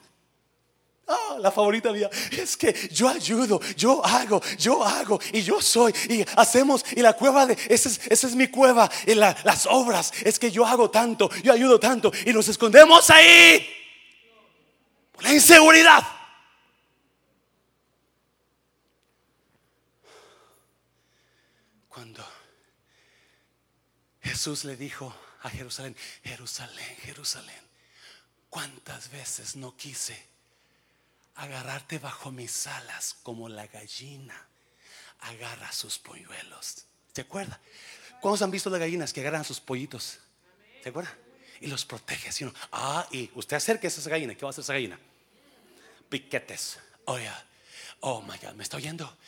Ah, la favorita mía es que yo ayudo, yo hago, yo hago y yo soy y hacemos y la cueva de esa es, esa es mi cueva y las obras es que yo hago tanto, yo ayudo tanto y nos escondemos ahí por la inseguridad. Cuando Jesús le dijo a Jerusalén, Jerusalén, Jerusalén, ¿cuántas veces no quise agarrarte bajo mis alas como la gallina agarra sus polluelos? ¿Se acuerda? ¿Cuántos han visto las gallinas que agarran sus pollitos? ¿Se acuerda? Y los protege así. Ah, y usted acerque a esa gallina. ¿Qué va a hacer esa gallina? Piquetes. Oh, Oh my God, ¿me está oyendo?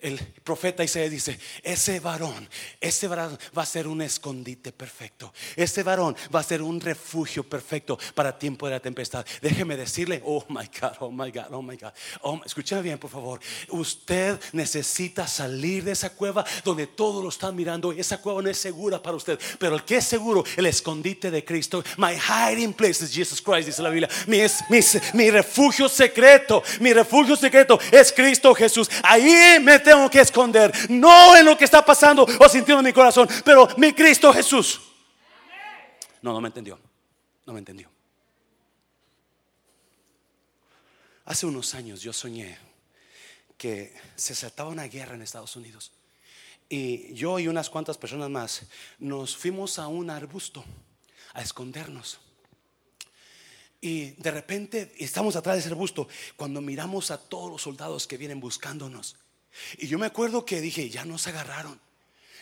El profeta Isaías dice, ese varón, ese varón va a ser un escondite perfecto. Ese varón va a ser un refugio perfecto para tiempo de la tempestad. Déjeme decirle, oh my God, oh my God, oh my God. Oh, escúchame bien, por favor. Usted necesita salir de esa cueva donde todos lo están mirando. Esa cueva no es segura para usted, pero el que es seguro, el escondite de Cristo. My hiding place is Jesus Christ, dice la Biblia. Mi, mi, mi refugio secreto, mi refugio secreto es Cristo Jesús. Ahí me tengo que esconder, no en lo que está pasando o sintiendo en mi corazón, pero mi Cristo Jesús. No, no me entendió. No me entendió. Hace unos años yo soñé que se saltaba una guerra en Estados Unidos. Y yo y unas cuantas personas más nos fuimos a un arbusto a escondernos. Y de repente estamos atrás de ese arbusto cuando miramos a todos los soldados que vienen buscándonos. Y yo me acuerdo que dije, ya nos agarraron.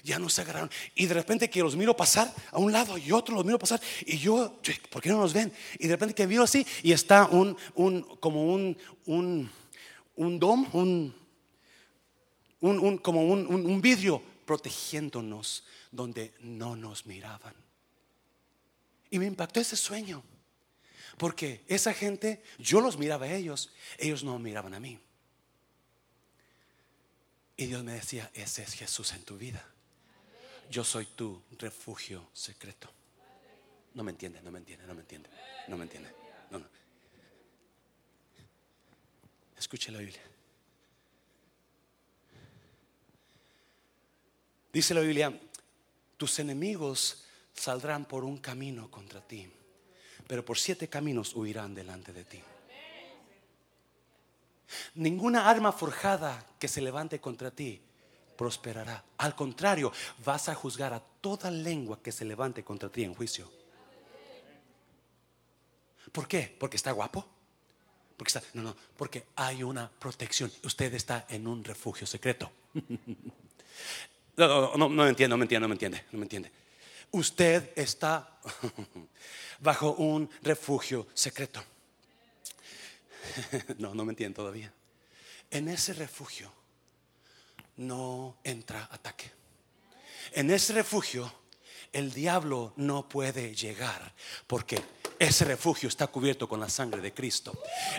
Ya nos agarraron. Y de repente que los miro pasar a un lado y otro los miro pasar. Y yo, ¿por qué no nos ven? Y de repente que miro así y está un, un como un, un, un dom, un, un, como un, un vidrio protegiéndonos donde no nos miraban. Y me impactó ese sueño. Porque esa gente, yo los miraba a ellos, ellos no miraban a mí. Y Dios me decía, ese es Jesús en tu vida. Yo soy tu refugio secreto. No me entiende, no me entiende, no me entiende, no me entiende. No, no. Escuche la Biblia. Dice la Biblia, tus enemigos saldrán por un camino contra ti, pero por siete caminos huirán delante de ti. Ninguna arma forjada que se levante contra ti prosperará. Al contrario, vas a juzgar a toda lengua que se levante contra ti en juicio. ¿Por qué? Porque está guapo. Porque está, no, no, porque hay una protección. Usted está en un refugio secreto. [LAUGHS] No, no, no, entiende, no me entiende, no me entiende, no me entiende. Usted está [LAUGHS] bajo un refugio secreto. [LAUGHS] no, no me entienden todavía. En ese refugio no entra ataque. En ese refugio el diablo no puede llegar porque ese refugio está cubierto con la sangre de Cristo.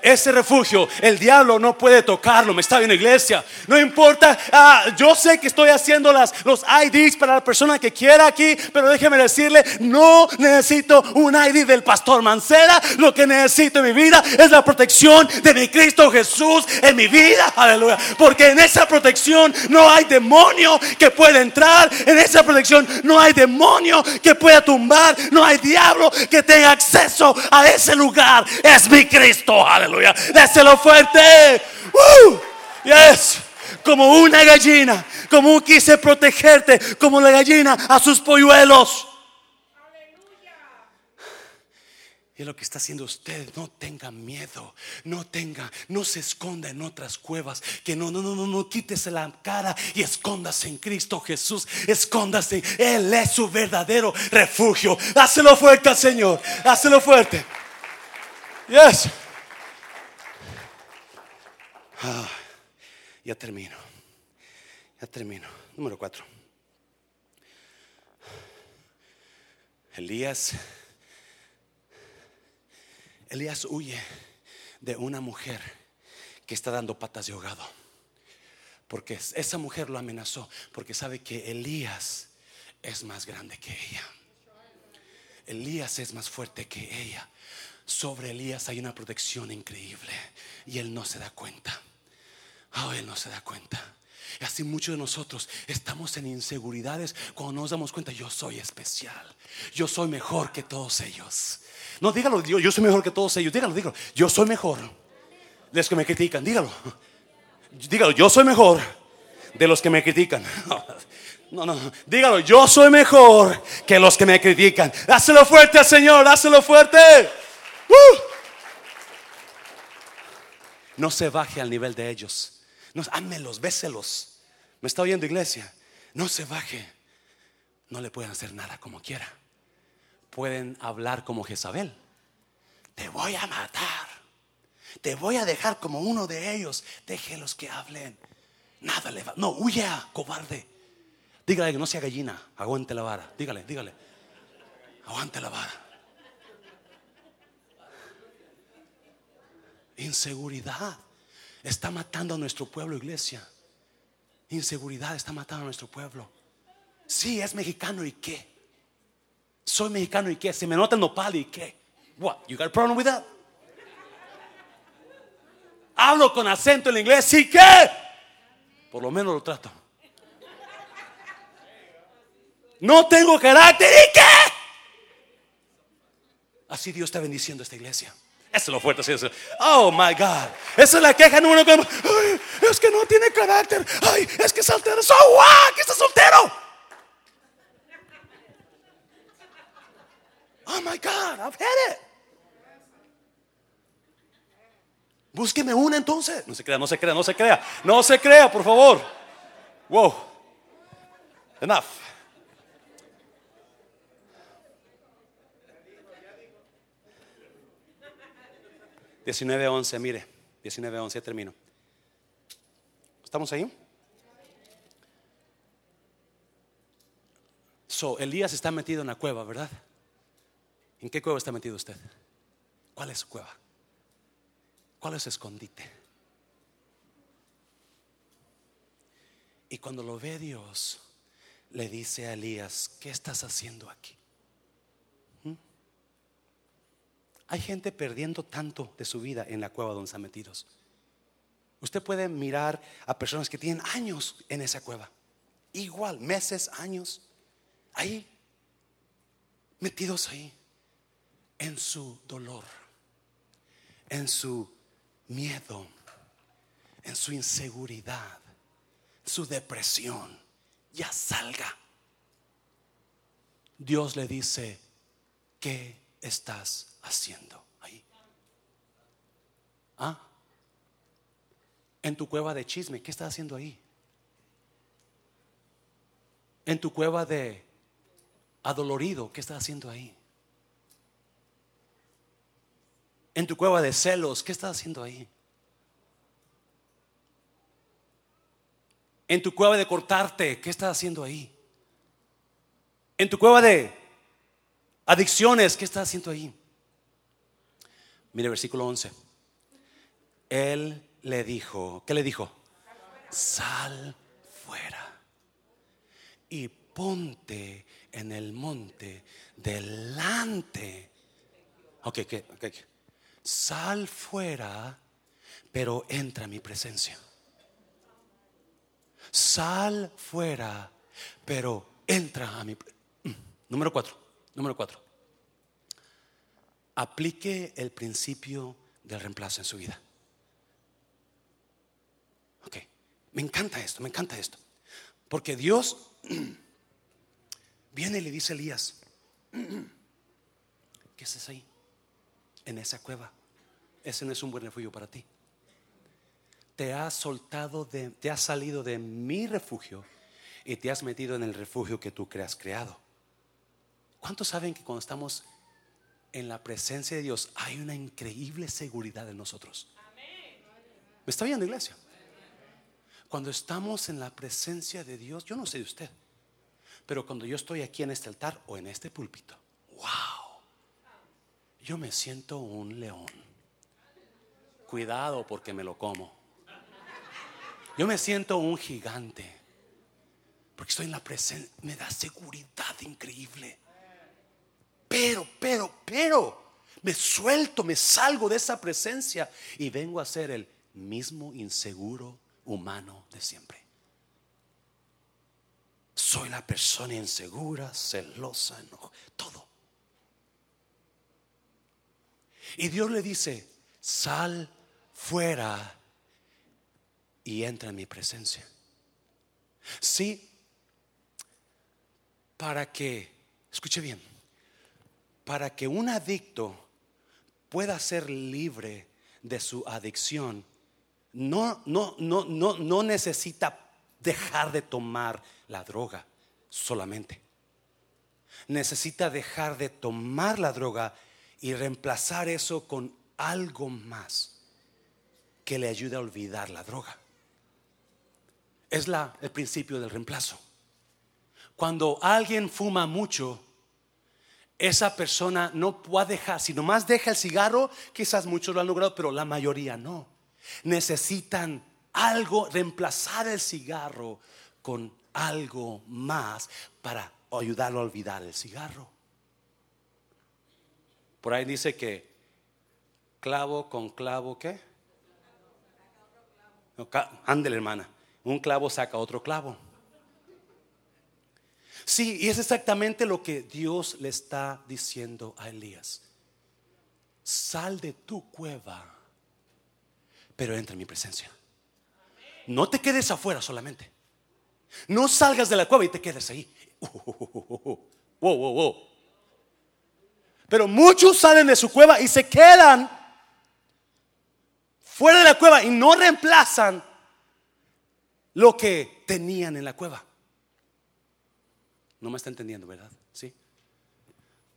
Ese refugio, el diablo no puede tocarlo. Me está en la iglesia. No importa. Ah, yo sé que estoy haciendo las, los IDs para la persona que quiera aquí, pero déjeme decirle: no necesito un ID del pastor Mancera. Lo que necesito en mi vida es la protección de mi Cristo Jesús en mi vida. Aleluya. Porque en esa protección no hay demonio que pueda entrar. En esa protección no hay demonio que pueda tumbar. No hay diablo que tenga acceso a ese lugar es mi Cristo. Aleluya. Déselo fuerte. Yes. Como una gallina, como quise protegerte, como la gallina a sus polluelos. Y lo que está haciendo usted, no tenga miedo, no tenga, no se esconda en otras cuevas, que no, no, no, no, no quítese la cara y escóndase en Cristo Jesús, escóndase, Él es su verdadero refugio. Hácelo fuerte Señor, hácelo fuerte. Yes. Ah, ya termino, ya termino. Número cuatro. Elías Elías huye de una mujer que está dando patas de ahogado. Porque esa mujer lo amenazó. Porque sabe que Elías es más grande que ella. Elías es más fuerte que ella. Sobre Elías hay una protección increíble. Y él no se da cuenta. Oh, él no se da cuenta. Y así muchos de nosotros estamos en inseguridades cuando nos damos cuenta, yo soy especial. Yo soy mejor que todos ellos. No, dígalo, yo, yo soy mejor que todos ellos. Dígalo, dígalo. Yo soy mejor los que me critican. Dígalo. Dígalo, yo soy mejor de los que me critican. [LAUGHS] No, no, dígalo, yo soy mejor que los que me critican. Dáselo fuerte al Señor, dáselo fuerte. Uh. No se baje al nivel de ellos. No, ámelos, béselos. ¿Me está oyendo, iglesia? No se baje. No le pueden hacer nada como quiera pueden hablar como Jezabel. Te voy a matar. Te voy a dejar como uno de ellos. Déjelos que hablen. Nada le va. No, huya, cobarde. Dígale que no sea gallina. Aguante la vara. Dígale, dígale. Aguante la vara. Inseguridad está matando a nuestro pueblo, iglesia. Inseguridad está matando a nuestro pueblo. Sí, es mexicano y qué. Soy mexicano y qué? Se me nota el nopal y qué? What? You got a problem with that? Hablo con acento en inglés y qué? Por lo menos lo trato. No tengo carácter y qué? Así Dios está bendiciendo esta iglesia. Eso es lo fuerte. Eso. Oh my God. Esa es la queja número uno. es que no tiene carácter. Ay, es que es soltero. So what? Que está soltero. Oh my God, I've had it. Búsqueme una entonces. No se crea, no se crea, no se crea. No se crea, por favor. Wow. Enough. Diecinueve once, mire. Diecinueve once, ya termino. ¿Estamos ahí? So, Elías está metido en la cueva, ¿verdad? ¿En qué cueva está metido usted? ¿Cuál es su cueva? ¿Cuál es su escondite? Y cuando lo ve Dios, le dice a Elías, ¿qué estás haciendo aquí? ¿Mm? Hay gente perdiendo tanto de su vida en la cueva donde están metidos. Usted puede mirar a personas que tienen años en esa cueva. Igual, meses, años. Ahí, metidos ahí en su dolor, en su miedo, en su inseguridad, su depresión, ya salga. Dios le dice, ¿qué estás haciendo ahí? ¿Ah? En tu cueva de chisme, ¿qué estás haciendo ahí? En tu cueva de adolorido, ¿qué estás haciendo ahí? en tu cueva de celos, ¿qué estás haciendo ahí? En tu cueva de cortarte, ¿qué estás haciendo ahí? En tu cueva de adicciones, ¿qué estás haciendo ahí? Mire versículo 11. Él le dijo, ¿qué le dijo? Sal fuera y ponte en el monte delante. Ok, ok, ok. Sal fuera, pero entra a mi presencia. Sal fuera, pero entra a mi... Mm, número cuatro, número cuatro. Aplique el principio del reemplazo en su vida. Ok, me encanta esto, me encanta esto. Porque Dios [CLEARS THROAT] viene y le dice a Elías, [CLEARS THROAT] ¿qué haces ahí? En esa cueva. Ese no es un buen refugio para ti. Te has soltado de, te has salido de mi refugio y te has metido en el refugio que tú creas creado. ¿Cuántos saben que cuando estamos en la presencia de Dios hay una increíble seguridad en nosotros? ¿Me está viendo, iglesia? Cuando estamos en la presencia de Dios, yo no sé de usted, pero cuando yo estoy aquí en este altar o en este púlpito, wow, yo me siento un león. Cuidado porque me lo como. Yo me siento un gigante. Porque estoy en la presencia, me da seguridad increíble. Pero, pero, pero, me suelto, me salgo de esa presencia y vengo a ser el mismo inseguro humano de siempre. Soy la persona insegura, celosa, no, todo. Y Dios le dice, sal fuera y entra en mi presencia. Sí, para que, escuche bien, para que un adicto pueda ser libre de su adicción, no, no, no, no, no necesita dejar de tomar la droga solamente. Necesita dejar de tomar la droga y reemplazar eso con algo más que le ayude a olvidar la droga. Es la, el principio del reemplazo. Cuando alguien fuma mucho, esa persona no puede dejar, si nomás deja el cigarro, quizás muchos lo han logrado, pero la mayoría no. Necesitan algo, reemplazar el cigarro con algo más para ayudarlo a olvidar el cigarro. Por ahí dice que clavo con clavo, ¿qué? Ándele, hermana. Un clavo saca otro clavo. Sí, y es exactamente lo que Dios le está diciendo a Elías. Sal de tu cueva, pero entra en mi presencia. No te quedes afuera solamente. No salgas de la cueva y te quedes ahí. [LAUGHS] Pero muchos salen de su cueva y se quedan fuera de la cueva y no reemplazan lo que tenían en la cueva. No me está entendiendo, ¿verdad? Sí.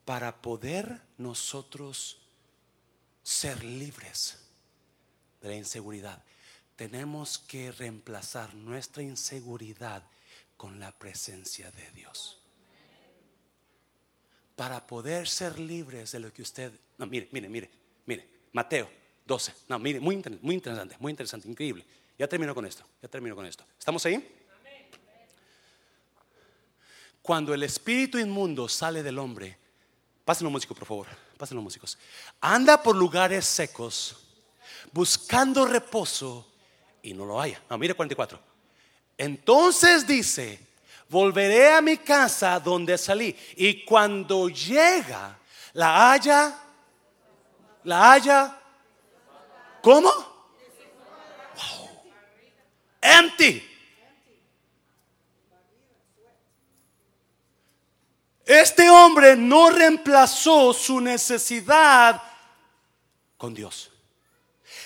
Para poder nosotros ser libres de la inseguridad, tenemos que reemplazar nuestra inseguridad con la presencia de Dios. Para poder ser libres de lo que usted... No, mire, mire, mire, mire. Mateo 12. No, mire, muy, muy interesante, muy interesante, increíble. Ya termino con esto, ya termino con esto. ¿Estamos ahí? Cuando el espíritu inmundo sale del hombre, pasen los músicos, por favor, pasen los músicos. Anda por lugares secos, buscando reposo y no lo haya. No, mire 44. Entonces dice, volveré a mi casa donde salí. Y cuando llega, la haya, la haya, ¿cómo? Wow. Empty. Este hombre no reemplazó su necesidad con Dios.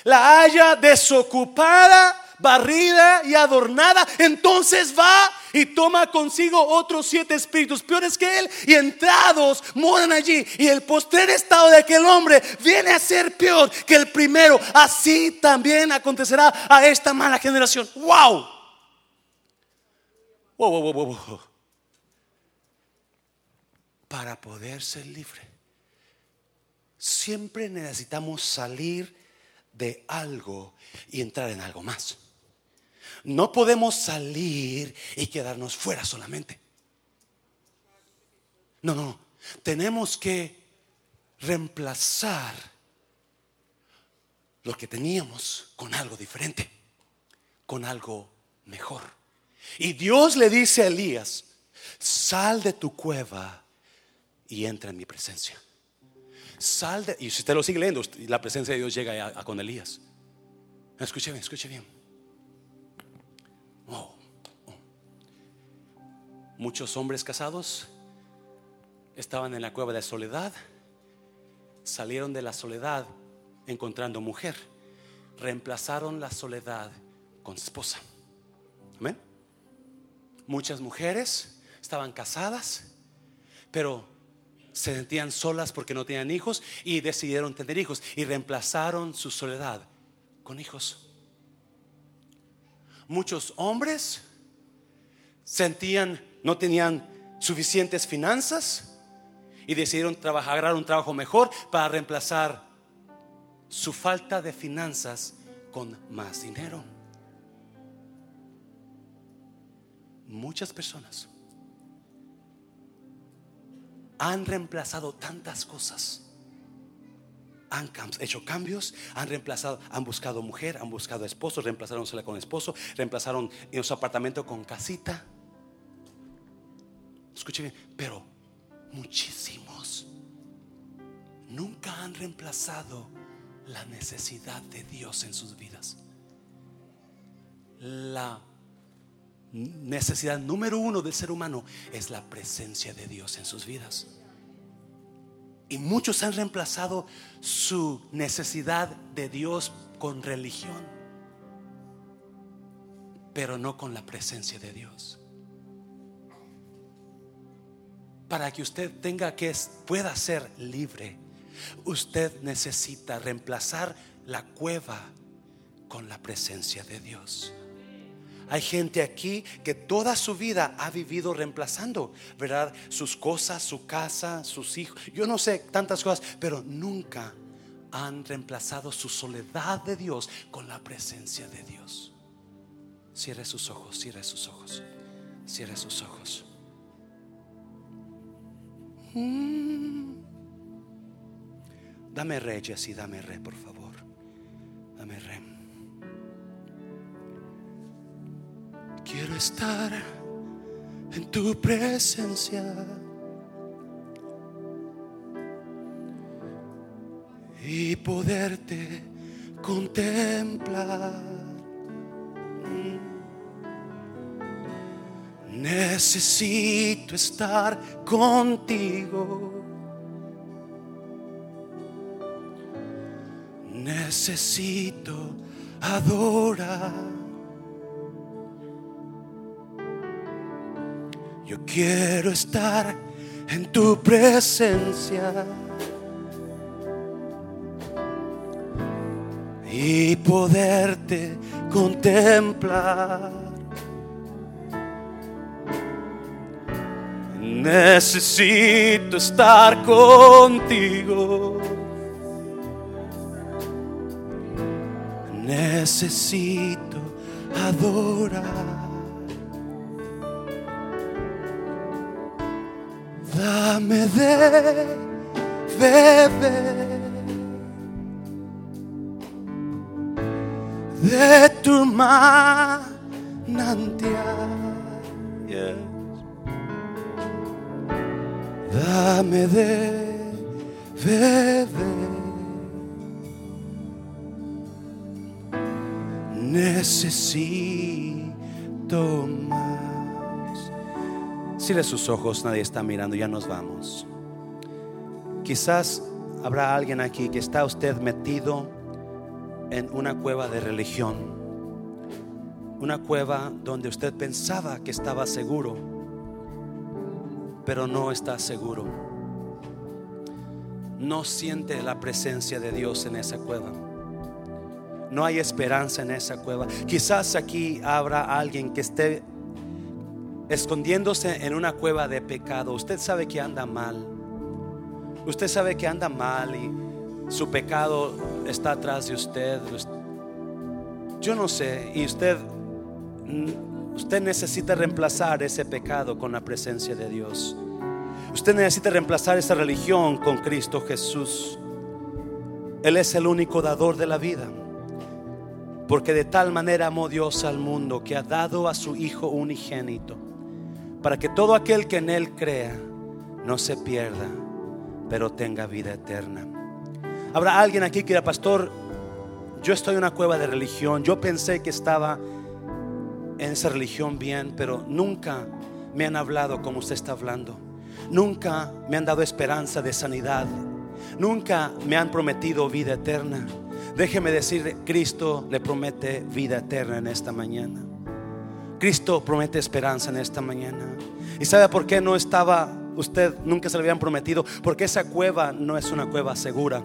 La haya desocupada, barrida y adornada. Entonces va y toma consigo otros siete espíritus peores que él y entrados moran allí. Y el postrer estado de aquel hombre viene a ser peor que el primero. Así también acontecerá a esta mala generación. ¡Wow! ¡Wow, wow, wow, wow! Para poder ser libre. siempre necesitamos salir de algo y entrar en algo más. No podemos salir y quedarnos fuera solamente. No, no, tenemos que reemplazar lo que teníamos con algo diferente, con algo mejor. Y Dios le dice a Elías, sal de tu cueva y entra en mi presencia. Sal de, y si usted lo sigue leyendo, la presencia de Dios llega a, con Elías. Escuche bien, escuche bien. Oh, oh. Muchos hombres casados estaban en la cueva de soledad, salieron de la soledad encontrando mujer, reemplazaron la soledad con esposa. Amén. Muchas mujeres estaban casadas, pero se sentían solas porque no tenían hijos y decidieron tener hijos y reemplazaron su soledad con hijos. Muchos hombres sentían, no tenían suficientes finanzas y decidieron trabajar, un trabajo mejor para reemplazar su falta de finanzas con más dinero. Muchas personas han reemplazado tantas cosas. Han hecho cambios, han reemplazado, han buscado mujer, han buscado esposo, reemplazaron con esposo, reemplazaron en su apartamento con casita. Escuchen bien, pero muchísimos nunca han reemplazado la necesidad de Dios en sus vidas. La necesidad número uno del ser humano es la presencia de Dios en sus vidas. Y muchos han reemplazado su necesidad de Dios con religión, pero no con la presencia de Dios. Para que usted tenga que pueda ser libre, usted necesita reemplazar la cueva con la presencia de Dios. Hay gente aquí que toda su vida ha vivido reemplazando, ¿verdad? Sus cosas, su casa, sus hijos. Yo no sé tantas cosas, pero nunca han reemplazado su soledad de Dios con la presencia de Dios. Cierre sus ojos, cierre sus ojos, cierre sus ojos. Mm. Dame re, Jessy, dame re, por favor. Dame re. Quiero estar en tu presencia. Y poderte contemplar. Necesito estar contigo. Necesito adorar. Yo quiero estar en tu presencia y poderte contemplar. Necesito estar contigo. Necesito adorar. Dame de beber de tu manantial. Yes. Dame de beber. Necesito más. Cierre sus ojos, nadie está mirando, ya nos vamos. Quizás habrá alguien aquí que está usted metido en una cueva de religión. Una cueva donde usted pensaba que estaba seguro, pero no está seguro. No siente la presencia de Dios en esa cueva. No hay esperanza en esa cueva. Quizás aquí habrá alguien que esté escondiéndose en una cueva de pecado. Usted sabe que anda mal. Usted sabe que anda mal y su pecado está atrás de usted. Yo no sé, y usted usted necesita reemplazar ese pecado con la presencia de Dios. Usted necesita reemplazar esa religión con Cristo Jesús. Él es el único dador de la vida. Porque de tal manera amó Dios al mundo que ha dado a su Hijo unigénito, para que todo aquel que en Él crea no se pierda, pero tenga vida eterna. Habrá alguien aquí que diga, pastor, yo estoy en una cueva de religión, yo pensé que estaba en esa religión bien, pero nunca me han hablado como usted está hablando. Nunca me han dado esperanza de sanidad. Nunca me han prometido vida eterna. Déjeme decir, Cristo le promete vida eterna en esta mañana. Cristo promete esperanza en esta mañana. ¿Y sabe por qué no estaba usted, nunca se le habían prometido? Porque esa cueva no es una cueva segura.